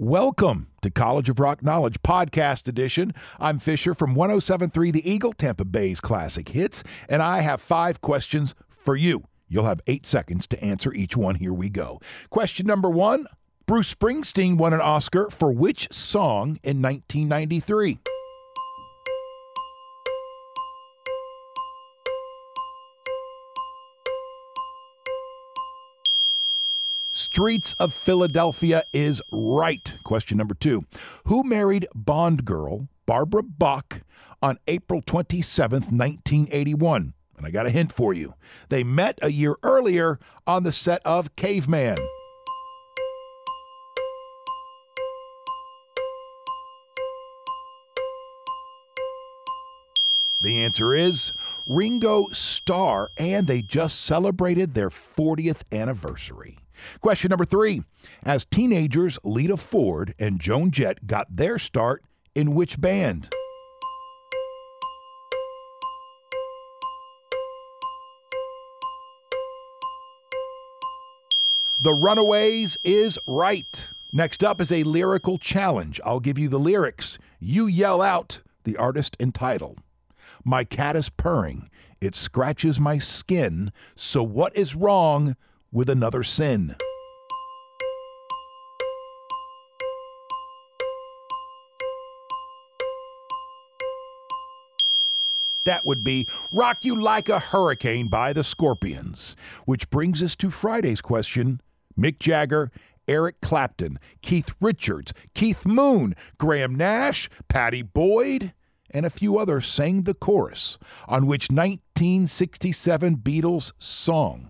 Welcome to College of Rock Knowledge Podcast Edition. I'm Fisher from 1073 The Eagle, Tampa Bay's classic hits, and I have five questions for you. You'll have eight seconds to answer each one. Here we go. Question number one Bruce Springsteen won an Oscar for which song in 1993? Streets of Philadelphia is right. Question number two Who married Bond girl Barbara Bach on April 27, 1981? And I got a hint for you. They met a year earlier on the set of Caveman. The answer is Ringo Starr, and they just celebrated their 40th anniversary. Question number three As teenagers, Lita Ford and Joan Jett got their start in which band? The Runaways is right. Next up is a lyrical challenge. I'll give you the lyrics. You yell out the artist and title. My cat is purring. It scratches my skin. So what is wrong with another sin? That would be Rock You Like a Hurricane by the Scorpions. Which brings us to Friday's question Mick Jagger, Eric Clapton, Keith Richards, Keith Moon, Graham Nash, Pattie Boyd, and a few others sang the chorus on which 1967 Beatles song.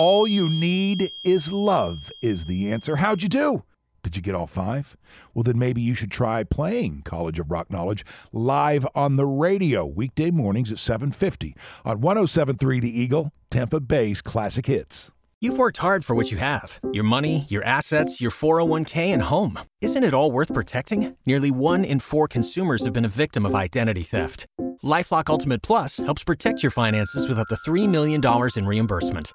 All you need is love, is the answer. How'd you do? Did you get all five? Well, then maybe you should try playing College of Rock Knowledge live on the radio weekday mornings at 7:50 on 1073 The Eagle, Tampa Bay's classic hits. You've worked hard for what you have your money, your assets, your 401k, and home. Isn't it all worth protecting? Nearly one in four consumers have been a victim of identity theft. Lifelock Ultimate Plus helps protect your finances with up to $3 million in reimbursement.